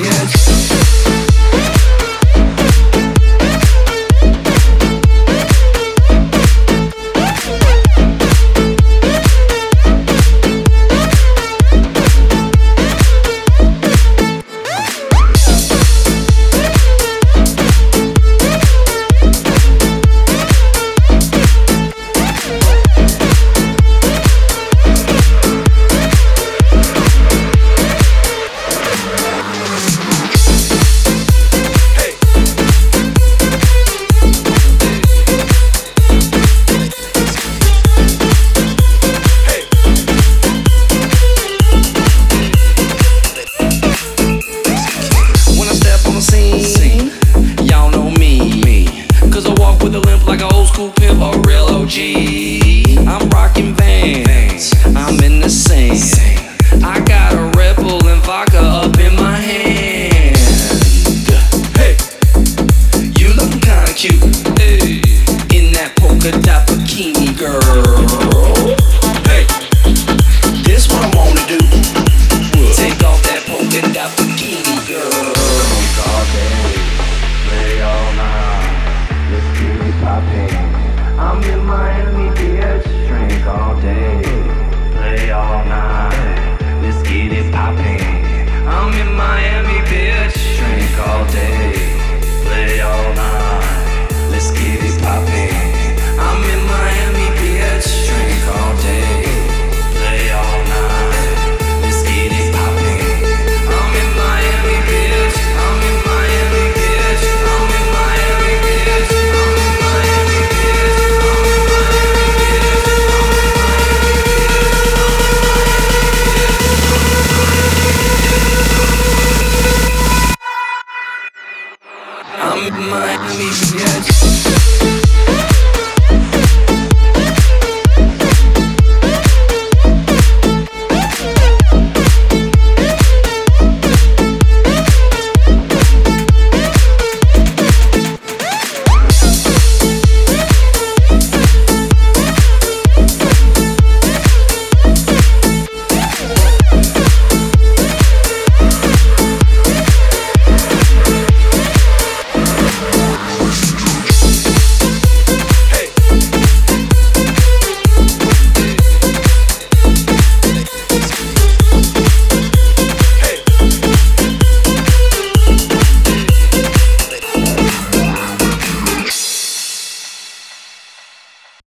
Yes. All day, там моя мечта